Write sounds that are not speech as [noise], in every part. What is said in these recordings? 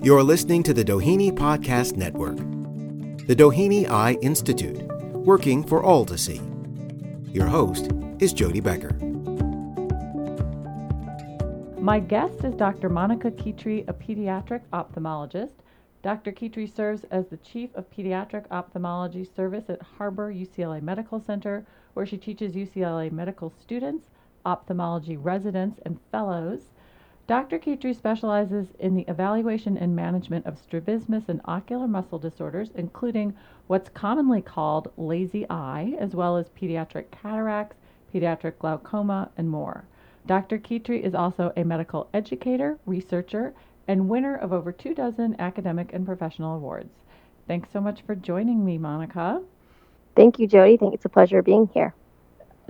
You're listening to the Doheny Podcast Network. The Doheny Eye Institute, working for all to see. Your host is Jody Becker. My guest is Dr. Monica Khitri, a pediatric ophthalmologist. Dr. Khitri serves as the Chief of Pediatric Ophthalmology Service at Harbor UCLA Medical Center, where she teaches UCLA medical students, ophthalmology residents, and fellows. Dr. Khitri specializes in the evaluation and management of strabismus and ocular muscle disorders, including what's commonly called lazy eye, as well as pediatric cataracts, pediatric glaucoma, and more. Dr. Khitri is also a medical educator, researcher, and winner of over two dozen academic and professional awards. Thanks so much for joining me, Monica. Thank you, Jody. Think it's a pleasure being here.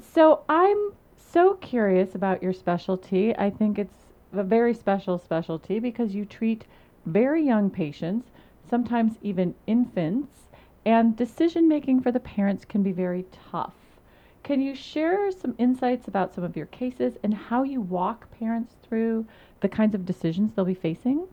So, I'm so curious about your specialty. I think it's a very special specialty because you treat very young patients, sometimes even infants, and decision making for the parents can be very tough. Can you share some insights about some of your cases and how you walk parents through the kinds of decisions they'll be facing?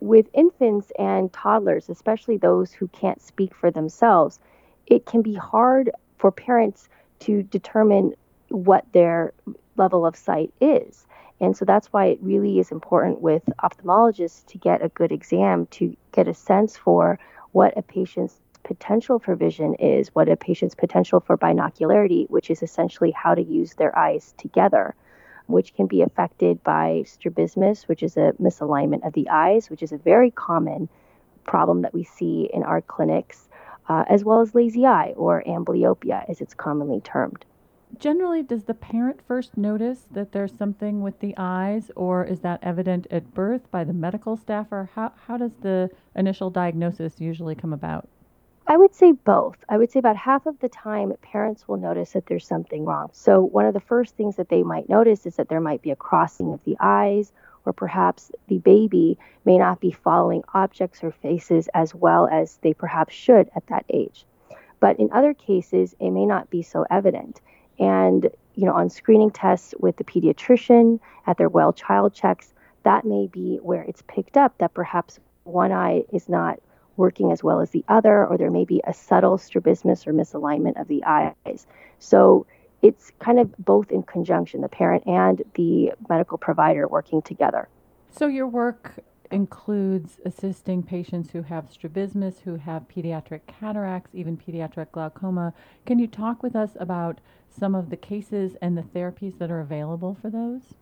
With infants and toddlers, especially those who can't speak for themselves, it can be hard for parents to determine what their level of sight is. And so that's why it really is important with ophthalmologists to get a good exam to get a sense for what a patient's potential for vision is, what a patient's potential for binocularity, which is essentially how to use their eyes together, which can be affected by strabismus, which is a misalignment of the eyes, which is a very common problem that we see in our clinics, uh, as well as lazy eye or amblyopia, as it's commonly termed generally, does the parent first notice that there's something with the eyes, or is that evident at birth by the medical staff, or how, how does the initial diagnosis usually come about? I would say both. I would say about half of the time, parents will notice that there's something wrong. So, one of the first things that they might notice is that there might be a crossing of the eyes, or perhaps the baby may not be following objects or faces as well as they perhaps should at that age. But in other cases, it may not be so evident. And, you know, on screening tests with the pediatrician at their well child checks, that may be where it's picked up that perhaps one eye is not working as well as the other, or there may be a subtle strabismus or misalignment of the eyes. So it's kind of both in conjunction, the parent and the medical provider working together. So your work includes assisting patients who have strabismus, who have pediatric cataracts, even pediatric glaucoma. Can you talk with us about some of the cases and the therapies that are available for those?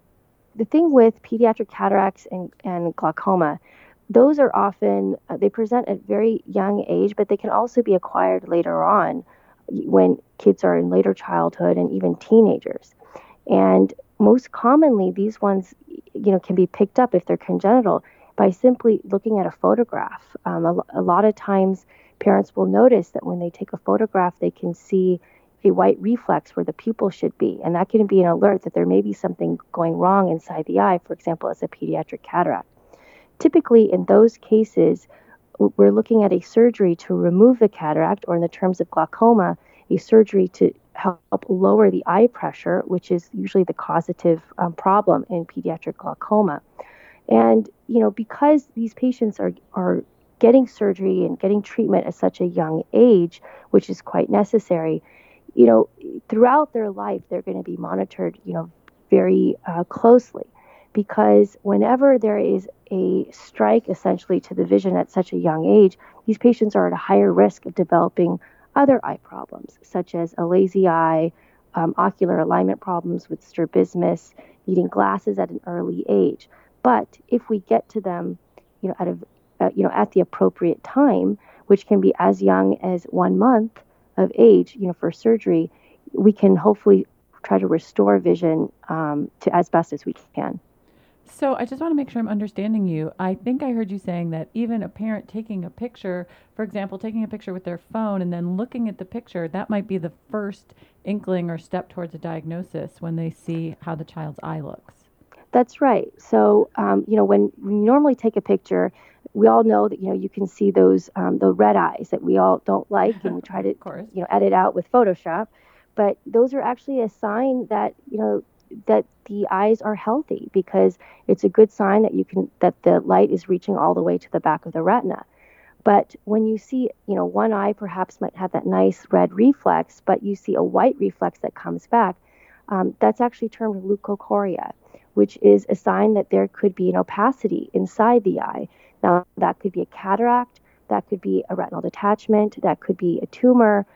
The thing with pediatric cataracts and, and glaucoma, those are often, uh, they present at very young age, but they can also be acquired later on when kids are in later childhood and even teenagers. And most commonly, these ones, you know, can be picked up if they're congenital by simply looking at a photograph. Um, a, a lot of times, parents will notice that when they take a photograph, they can see a white reflex where the pupil should be. And that can be an alert that there may be something going wrong inside the eye, for example, as a pediatric cataract. Typically, in those cases, we're looking at a surgery to remove the cataract, or in the terms of glaucoma, a surgery to help lower the eye pressure, which is usually the causative um, problem in pediatric glaucoma. And, you know, because these patients are, are getting surgery and getting treatment at such a young age, which is quite necessary, you know, throughout their life, they're going to be monitored, you know, very uh, closely because whenever there is a strike essentially to the vision at such a young age, these patients are at a higher risk of developing other eye problems, such as a lazy eye, um, ocular alignment problems with strabismus, needing glasses at an early age. But if we get to them, you know, at a uh, you know at the appropriate time, which can be as young as one month, of age, you know, for surgery, we can hopefully try to restore vision um, to as best as we can. So I just want to make sure I'm understanding you. I think I heard you saying that even a parent taking a picture, for example, taking a picture with their phone and then looking at the picture, that might be the first inkling or step towards a diagnosis when they see how the child's eye looks. That's right. So, um, you know, when we normally take a picture, we all know that you know you can see those um, the red eyes that we all don't like, and we [laughs] try to you know edit out with Photoshop. But those are actually a sign that you know that the eyes are healthy because it's a good sign that you can that the light is reaching all the way to the back of the retina. But when you see, you know, one eye perhaps might have that nice red reflex, but you see a white reflex that comes back, um, that's actually termed leukocoria, which is a sign that there could be an opacity inside the eye. Now, that could be a cataract, that could be a retinal detachment, that could be a tumor.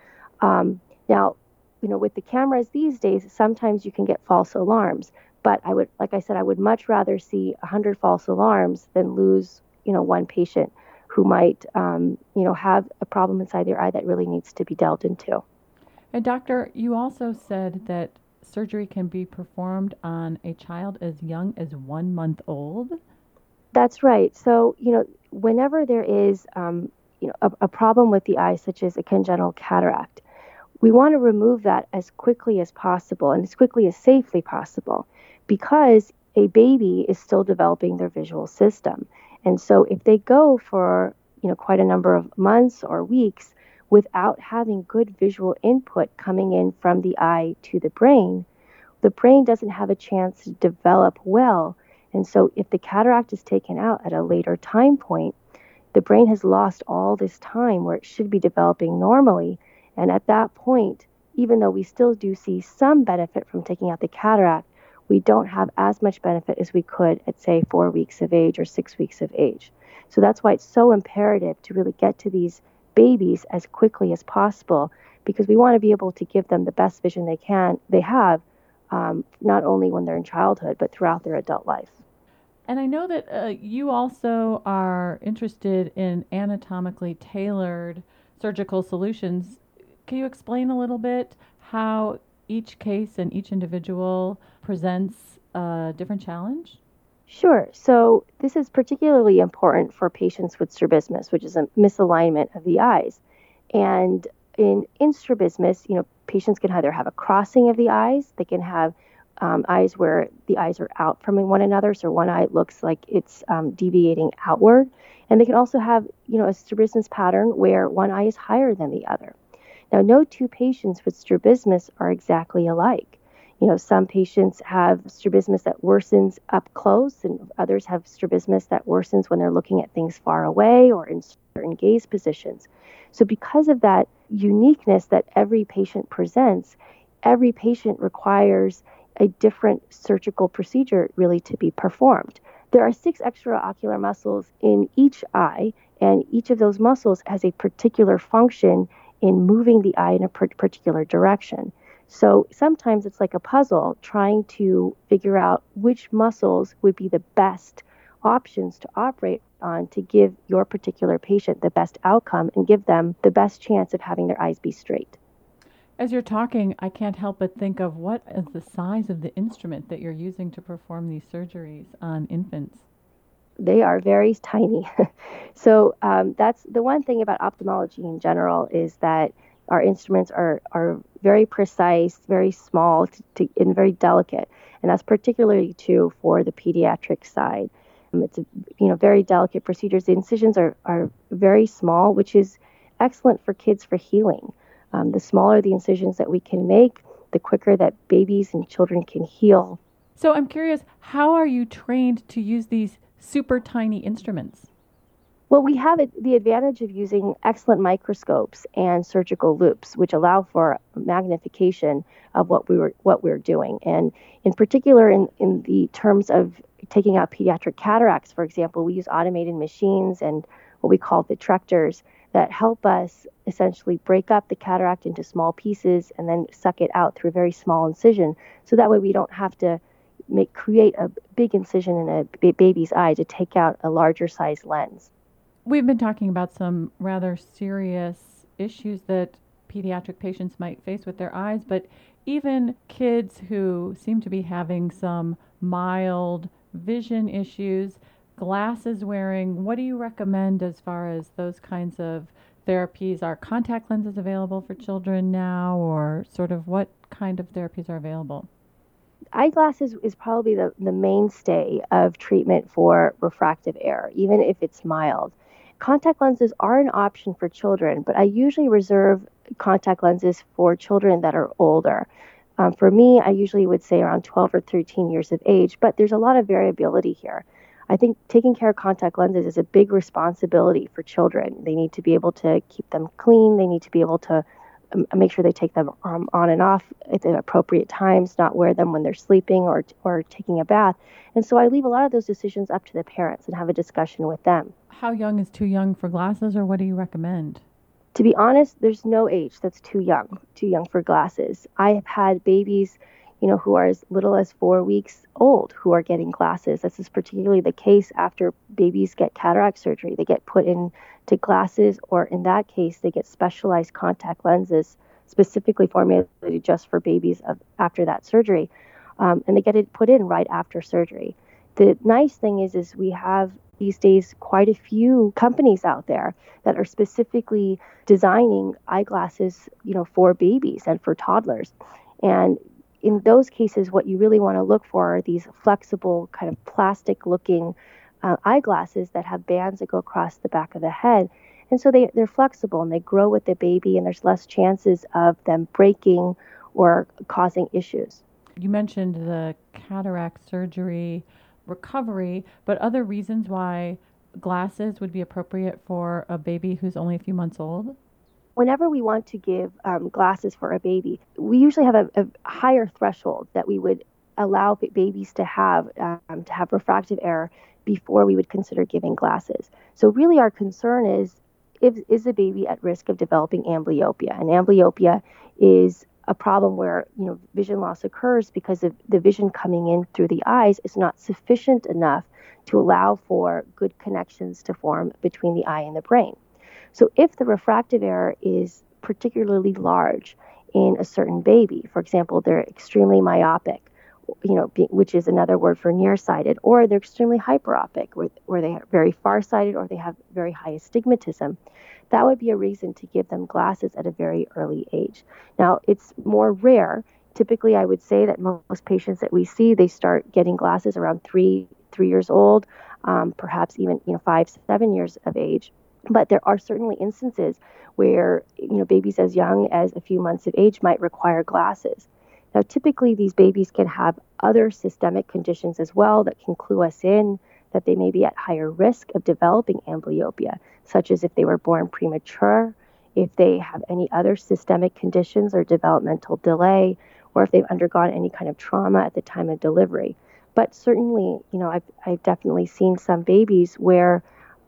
Um, now, you know, with the cameras these days, sometimes you can get false alarms. But I would, like I said, I would much rather see 100 false alarms than lose, you know, one patient who might, um, you know, have a problem inside their eye that really needs to be dealt into. And doctor, you also said that surgery can be performed on a child as young as one month old. That's right. So, you know, whenever there is, um, you know, a, a problem with the eye, such as a congenital cataract, we want to remove that as quickly as possible and as quickly as safely possible because a baby is still developing their visual system. And so if they go for, you know, quite a number of months or weeks without having good visual input coming in from the eye to the brain, the brain doesn't have a chance to develop well. And so if the cataract is taken out at a later time point, the brain has lost all this time where it should be developing normally. And at that point, even though we still do see some benefit from taking out the cataract, we don't have as much benefit as we could at, say, four weeks of age or six weeks of age. So that's why it's so imperative to really get to these babies as quickly as possible because we want to be able to give them the best vision they can they have um, not only when they're in childhood but throughout their adult life and i know that uh, you also are interested in anatomically tailored surgical solutions can you explain a little bit how each case and each individual presents a different challenge? Sure. So this is particularly important for patients with strabismus, which is a misalignment of the eyes. And in, in strabismus, you know, patients can either have a crossing of the eyes, they can have um, eyes where the eyes are out from one another, so one eye looks like it's um, deviating outward, and they can also have, you know, a strabismus pattern where one eye is higher than the other. Now, no two patients with strabismus are exactly alike. You know, some patients have strabismus that worsens up close, and others have strabismus that worsens when they're looking at things far away or in certain gaze positions. So, because of that uniqueness that every patient presents, every patient requires a different surgical procedure really to be performed. There are six extraocular muscles in each eye, and each of those muscles has a particular function in moving the eye in a particular direction. So sometimes it's like a puzzle trying to figure out which muscles would be the best options to operate on to give your particular patient the best outcome and give them the best chance of having their eyes be straight. As you're talking, I can't help but think of what is the size of the instrument that you're using to perform these surgeries on infants they are very tiny. [laughs] so um, that's the one thing about ophthalmology in general is that our instruments are are very precise, very small, to, to, and very delicate, and that's particularly true for the pediatric side. Um, it's a, you know very delicate procedures. The incisions are are very small, which is excellent for kids for healing. Um, the smaller the incisions that we can make, the quicker that babies and children can heal. So I'm curious, how are you trained to use these super tiny instruments? Well, we have the advantage of using excellent microscopes and surgical loupes, which allow for magnification of what we were what we're doing. And in particular, in, in the terms of taking out pediatric cataracts, for example, we use automated machines and what we call vitrectors that help us essentially break up the cataract into small pieces and then suck it out through a very small incision. So that way we don't have to make create a big incision in a baby's eye to take out a larger size lens. We've been talking about some rather serious issues that pediatric patients might face with their eyes, but even kids who seem to be having some mild vision issues, glasses wearing, what do you recommend as far as those kinds of therapies? Are contact lenses available for children now, or sort of what kind of therapies are available? eyeglasses is probably the, the mainstay of treatment for refractive error, even if it's mild. Contact lenses are an option for children, but I usually reserve contact lenses for children that are older. Um, for me, I usually would say around 12 or 13 years of age, but there's a lot of variability here. I think taking care of contact lenses is a big responsibility for children. They need to be able to keep them clean. They need to be able to make sure they take them um, on and off at the appropriate times, not wear them when they're sleeping or or taking a bath. And so I leave a lot of those decisions up to the parents and have a discussion with them. How young is too young for glasses, or what do you recommend? To be honest, there's no age that's too young, too young for glasses. I have had babies, you know, who are as little as four weeks old who are getting glasses. This is particularly the case after babies get cataract surgery. They get put into glasses, or in that case, they get specialized contact lenses specifically formulated just for babies of, after that surgery, um, and they get it put in right after surgery. The nice thing is, is we have these days quite a few companies out there that are specifically designing eyeglasses, you know, for babies and for toddlers. And in those cases, what you really want to look for are these flexible, kind of plastic looking uh, eyeglasses that have bands that go across the back of the head. And so they, they're flexible and they grow with the baby, and there's less chances of them breaking or causing issues. You mentioned the cataract surgery recovery, but other reasons why glasses would be appropriate for a baby who's only a few months old? Whenever we want to give um, glasses for a baby, we usually have a, a, higher threshold that we would allow babies to have um, to have refractive error before we would consider giving glasses. So really, our concern is if, is the baby at risk of developing amblyopia, and amblyopia is a problem where you know vision loss occurs because of the vision coming in through the eyes is not sufficient enough to allow for good connections to form between the eye and the brain. So if the refractive error is particularly large in a certain baby, for example, they're extremely myopic, you know, which is another word for nearsighted, or they're extremely hyperopic, where, they are very farsighted or they have very high astigmatism, that would be a reason to give them glasses at a very early age. Now, it's more rare. Typically, I would say that most patients that we see, they start getting glasses around three, three years old, um, perhaps even you know five, seven years of age. But there are certainly instances where you know babies as young as a few months of age might require glasses. Now, typically, these babies can have other systemic conditions as well that can clue us in that they may be at higher risk of developing amblyopia, such as if they were born premature, if they have any other systemic conditions or developmental delay, or if they've undergone any kind of trauma at the time of delivery. But certainly, you know, I've, I've definitely seen some babies where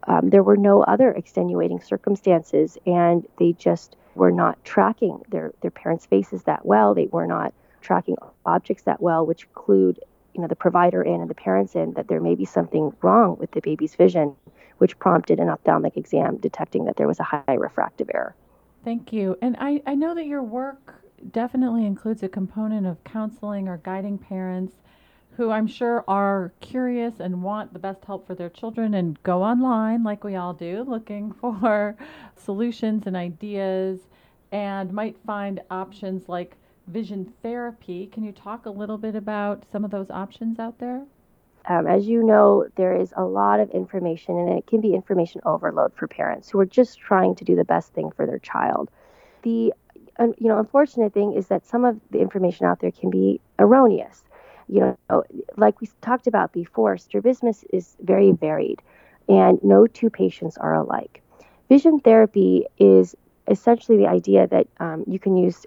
um, there were no other extenuating circumstances and they just were not tracking their, their parents' faces that well. They were not tracking objects that well, which clued you know the provider in and the parents in that there may be something wrong with the baby's vision, which prompted an ophthalmic exam detecting that there was a high refractive error. Thank you. And I, I know that your work definitely includes a component of counseling or guiding parents who I'm sure are curious and want the best help for their children and go online like we all do looking [laughs] for solutions and ideas and might find options like vision therapy. Can you talk a little bit about some of those options out there? Um, as you know, there is a lot of information, and it can be information overload for parents who are just trying to do the best thing for their child. The you know unfortunate thing is that some of the information out there can be erroneous. You know, like we talked about before, strabismus is very varied, and no two patients are alike. Vision therapy is essentially the idea that um, you can use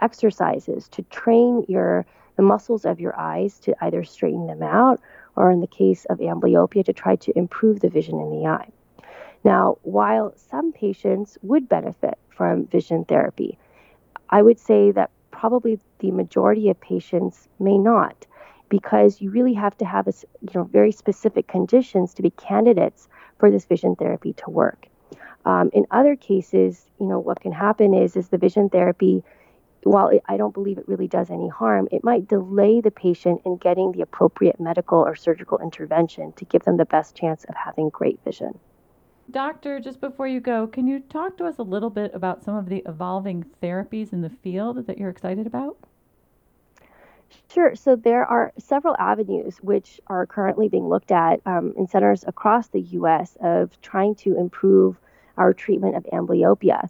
exercises to train your the muscles of your eyes to either straighten them out or in the case of amblyopia to try to improve the vision in the eye. Now, while some patients would benefit from vision therapy, I would say that probably the majority of patients may not because you really have to have a, you know very specific conditions to be candidates for this vision therapy to work. Um, in other cases, you know what can happen is is the vision therapy while it, I don't believe it really does any harm, it might delay the patient in getting the appropriate medical or surgical intervention to give them the best chance of having great vision. Doctor, just before you go, can you talk to us a little bit about some of the evolving therapies in the field that you're excited about? Sure. So there are several avenues which are currently being looked at um, in centers across the U.S. of trying to improve our treatment of amblyopia.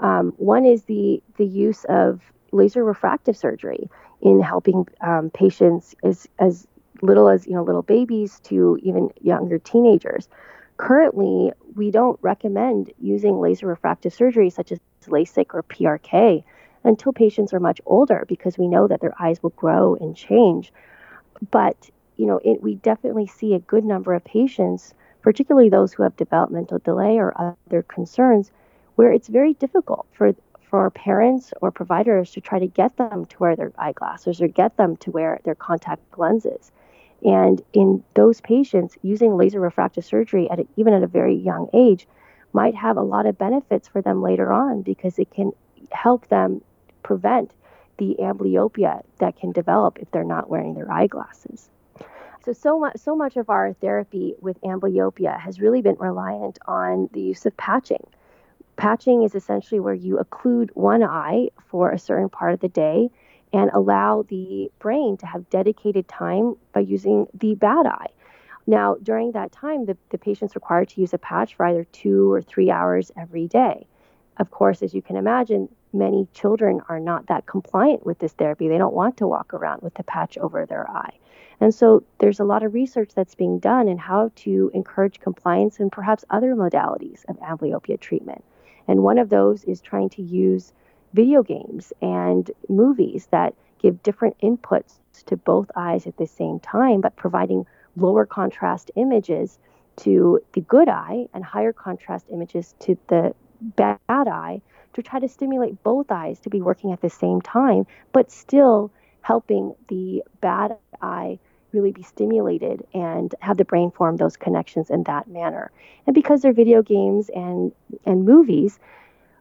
Um, one is the the use of laser refractive surgery in helping um, patients as, as little as you know little babies to even younger teenagers. Currently, we don't recommend using laser refractive surgery such as LASIK or PRK until patients are much older because we know that their eyes will grow and change. But you know, it, we definitely see a good number of patients, particularly those who have developmental delay or other concerns, where it's very difficult for for parents or providers to try to get them to wear their eyeglasses or get them to wear their contact lenses. And in those patients, using laser refractive surgery at a, even at a very young age might have a lot of benefits for them later on because it can help them prevent the amblyopia that can develop if they're not wearing their eyeglasses. So, so much, so much of our therapy with amblyopia has really been reliant on the use of patching. Patching is essentially where you occlude one eye for a certain part of the day and allow the brain to have dedicated time by using the bad eye. Now, during that time, the, the patient's required to use a patch for either two or three hours every day. Of course, as you can imagine, many children are not that compliant with this therapy. They don't want to walk around with the patch over their eye. And so there's a lot of research that's being done in how to encourage compliance and perhaps other modalities of amblyopia treatment. And one of those is trying to use video games and movies that give different inputs to both eyes at the same time, but providing lower contrast images to the good eye and higher contrast images to the bad eye to try to stimulate both eyes to be working at the same time, but still helping the bad eye really be stimulated and have the brain form those connections in that manner. And because they're video games and and movies,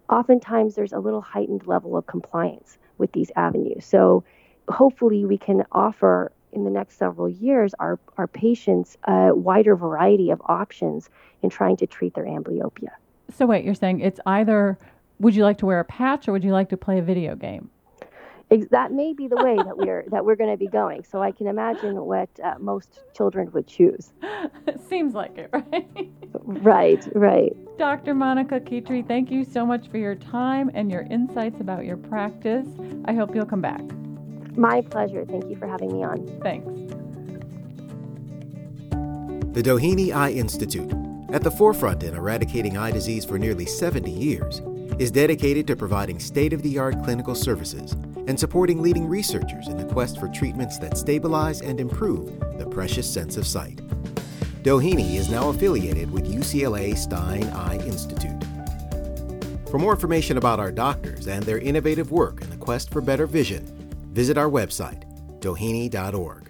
oftentimes there's a little heightened level of compliance with these avenues. So hopefully we can offer in the next several years our, our patients a wider variety of options in trying to treat their amblyopia. So wait, you're saying it's either would you like to wear a patch or would you like to play a video game? that may be the way that we're that we're going to be going. So I can imagine what uh, most children would choose. [laughs] Seems like it, right? right, right. Dr. Monica Khitri, thank you so much for your time and your insights about your practice. I hope you'll come back. My pleasure. Thank you for having me on. Thanks. The Doheny Eye Institute, at the forefront in eradicating eye disease for nearly 70 years, is dedicated to providing state of the art clinical services and supporting leading researchers in the quest for treatments that stabilize and improve the precious sense of sight. Doheny is now affiliated with UCLA Stein Eye Institute. For more information about our doctors and their innovative work in the quest for better vision, visit our website, doheny.org.